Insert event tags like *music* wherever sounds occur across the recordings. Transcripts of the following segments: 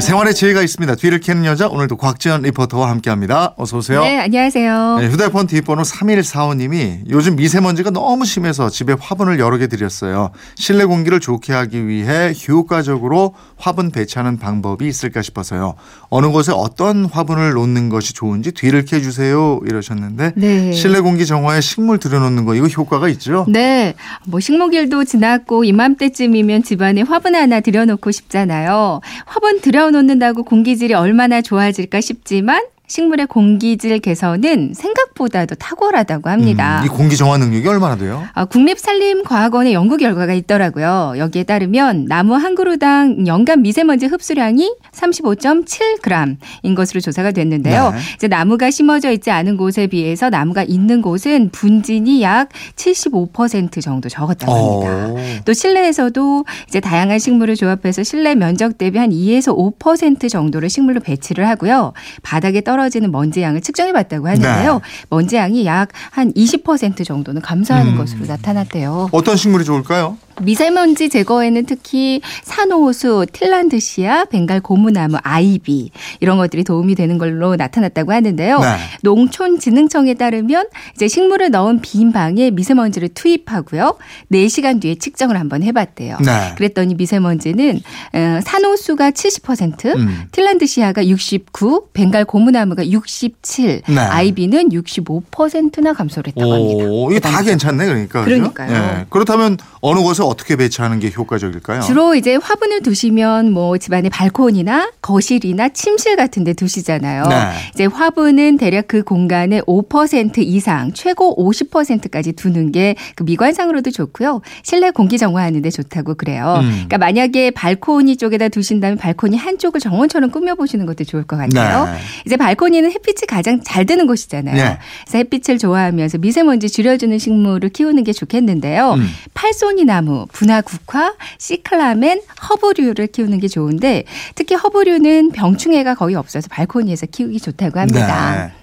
생활의 지혜가 있습니다. 뒤를 캐는 여자 오늘도 곽지연 리포터와 함께합니다. 어서 오세요. 네, 안녕하세요. 네, 휴대폰 뒷번호 3145님이 요즘 미세먼지가 너무 심해서 집에 화분을 여러 개 드렸어요. 실내 공기를 좋게 하기 위해 효과적으로 화분 배치하는 방법이 있을까 싶어서요. 어느 곳에 어떤 화분을 놓는 것이 좋은지 뒤를 캐주세요 이러셨는데 네. 실내 공기 정화에 식물 들여놓는 거 이거 효과가 있죠? 네, 뭐 식목일도 지났고 이맘때쯤이면 집안에 화분 하나 들여놓고 싶잖아요. 화분 들여 놓는다고 공기질이 얼마나 좋아질까 싶지만 식물의 공기질 개선은 생각보다도 탁월하다고 합니다. 음, 이 공기 정화 능력이 얼마나 돼요? 아, 국립산림과학원의 연구 결과가 있더라고요. 여기에 따르면 나무 한 그루당 연간 미세먼지 흡수량이 35.7g인 것으로 조사가 됐는데요. 네. 이제 나무가 심어져 있지 않은 곳에 비해서 나무가 있는 곳은 분진이 약 75% 정도 적었다고 합니다. 어. 또 실내에서도 이제 다양한 식물을 조합해서 실내 면적 대비 한 2에서 5% 정도를 식물로 배치를 하고요. 바닥에 떨어 지는 먼지 양을 측정해 봤다고 하는데요. 네. 먼지 양이 약 한 20% 정도는 감소하는 음. 것으로 나타났대요. 어떤 식물이 좋을까요? 미세먼지 제거에는 특히 산호수, 틸란드시아, 벵갈 고무나무, 아이비 이런 것들이 도움이 되는 걸로 나타났다고 하는데요. 네. 농촌진흥청에 따르면 이제 식물을 넣은 빈 방에 미세먼지를 투입하고요. 4시간 뒤에 측정을 한번 해봤대요. 네. 그랬더니 미세먼지는 어, 산호수가 70%, 음. 틸란드시아가 69, 벵갈 고무나무가 67, 네. 아이비는 65%나 감소를 했다고 합니다. 오, 이게 다 괜찮네 그러니까. 그죠? 그러니까요. 예. 그렇다면 어느 곳에 어떻게 배치하는 게 효과적일까요? 주로 이제 화분을 두시면 뭐 집안의 발코니나 거실이나 침실 같은 데 두시잖아요. 네. 이제 화분은 대략 그 공간에 5% 이상, 최고 50%까지 두는 게 그 미관상으로도 좋고요. 실내 공기 정화하는 데 좋다고 그래요. 음. 그러니까 만약에 발코니 쪽에다 두신다면 발코니 한쪽을 정원처럼 꾸며 보시는 것도 좋을 것 같아요. 네. 이제 발코니는 햇빛이 가장 잘 드는 곳이잖아요. 네. 그래서 햇빛을 좋아하면서 미세먼지 줄여주는 식물을 키우는 게 좋겠는데요. 음. 팔손이 나무, 분화국화, 시클라멘, 허브류를 키우는 게 좋은데 특히 허브류는 병충해가 거의 없어서 발코니에서 키우기 좋다고 합니다. 네.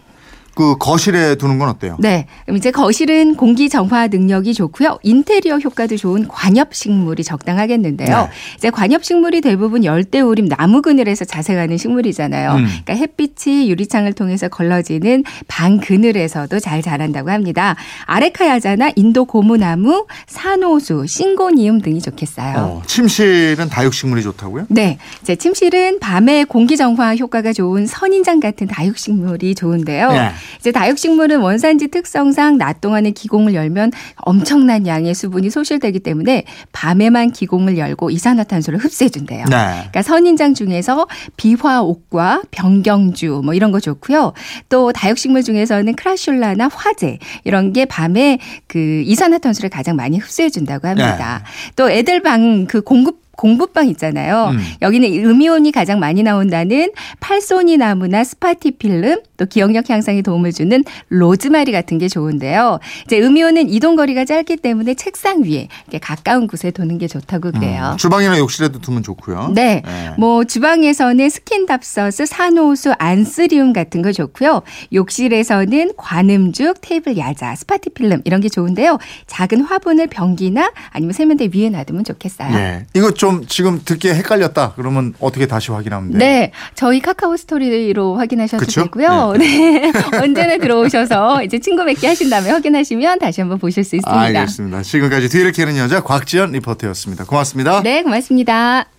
그 거실에 두는 건 어때요? 네. 그럼 이제 거실은 공기 정화 능력이 좋고요. 인테리어 효과도 좋은 관엽 식물이 적당하겠는데요. 네. 이제 관엽 식물이 대부분 열대우림 나무 그늘에서 자생하는 식물이잖아요. 음. 그러니까 햇빛이 유리창을 통해서 걸러지는 방 그늘에서도 잘 자란다고 합니다. 아레카야자나 인도 고무나무, 산호수, 싱고니움 등이 좋겠어요. 어, 침실은 다육 식물이 좋다고요? 네. 이제 침실은 밤에 공기 정화 효과가 좋은 선인장 같은 다육 식물이 좋은데요. 네. 이제 다육식물은 원산지 특성상 낮 동안에 기공을 열면 엄청난 양의 수분이 소실되기 때문에 밤에만 기공을 열고 이산화탄소를 흡수해 준대요. 네. 그러니까 선인장 중에서 비화옥과 병경주 뭐 이런 거 좋고요. 또 다육식물 중에서는 크라슐라나 화재 이런 게 밤에 그 이산화탄소를 가장 많이 흡수해 준다고 합니다. 또 애들 방 그 공급 공부방 있잖아요. 음. 여기는 음이온이 가장 많이 나온다는 팔손이나무나 스파티필름 또 기억력 향상에 도움을 주는 로즈마리 같은 게 좋은데요. 이제 음이온은 이동 거리가 짧기 때문에 책상 위에 가까운 곳에 두는 게 좋다고 그래요. 음, 주방이나 욕실에도 두면 좋고요. 네. 네. 뭐 주방에서는 스킨답서스, 산호수, 안스리움 같은 거 좋고요. 욕실에서는 관음죽, 테이블 야자, 스파티필름 이런 게 좋은데요. 작은 화분을 변기나 아니면 세면대 위에 놔두면 좋겠어요. 예. 이거 좀 지금 듣기에 헷갈렸다. 그러면 어떻게 다시 확인하면 돼요? 네, 저희 카카오 스토리로 확인하셔도 그쵸? 되고요. 네. *laughs* 언제나 들어오셔서 이제 친구 맺기 하신 다음에 확인하시면 다시 한번 보실 수 있습니다. 알겠습니다. 지금까지 뒤를 캐는 여자 곽지연 리포터였습니다. 고맙습니다. 네, 고맙습니다.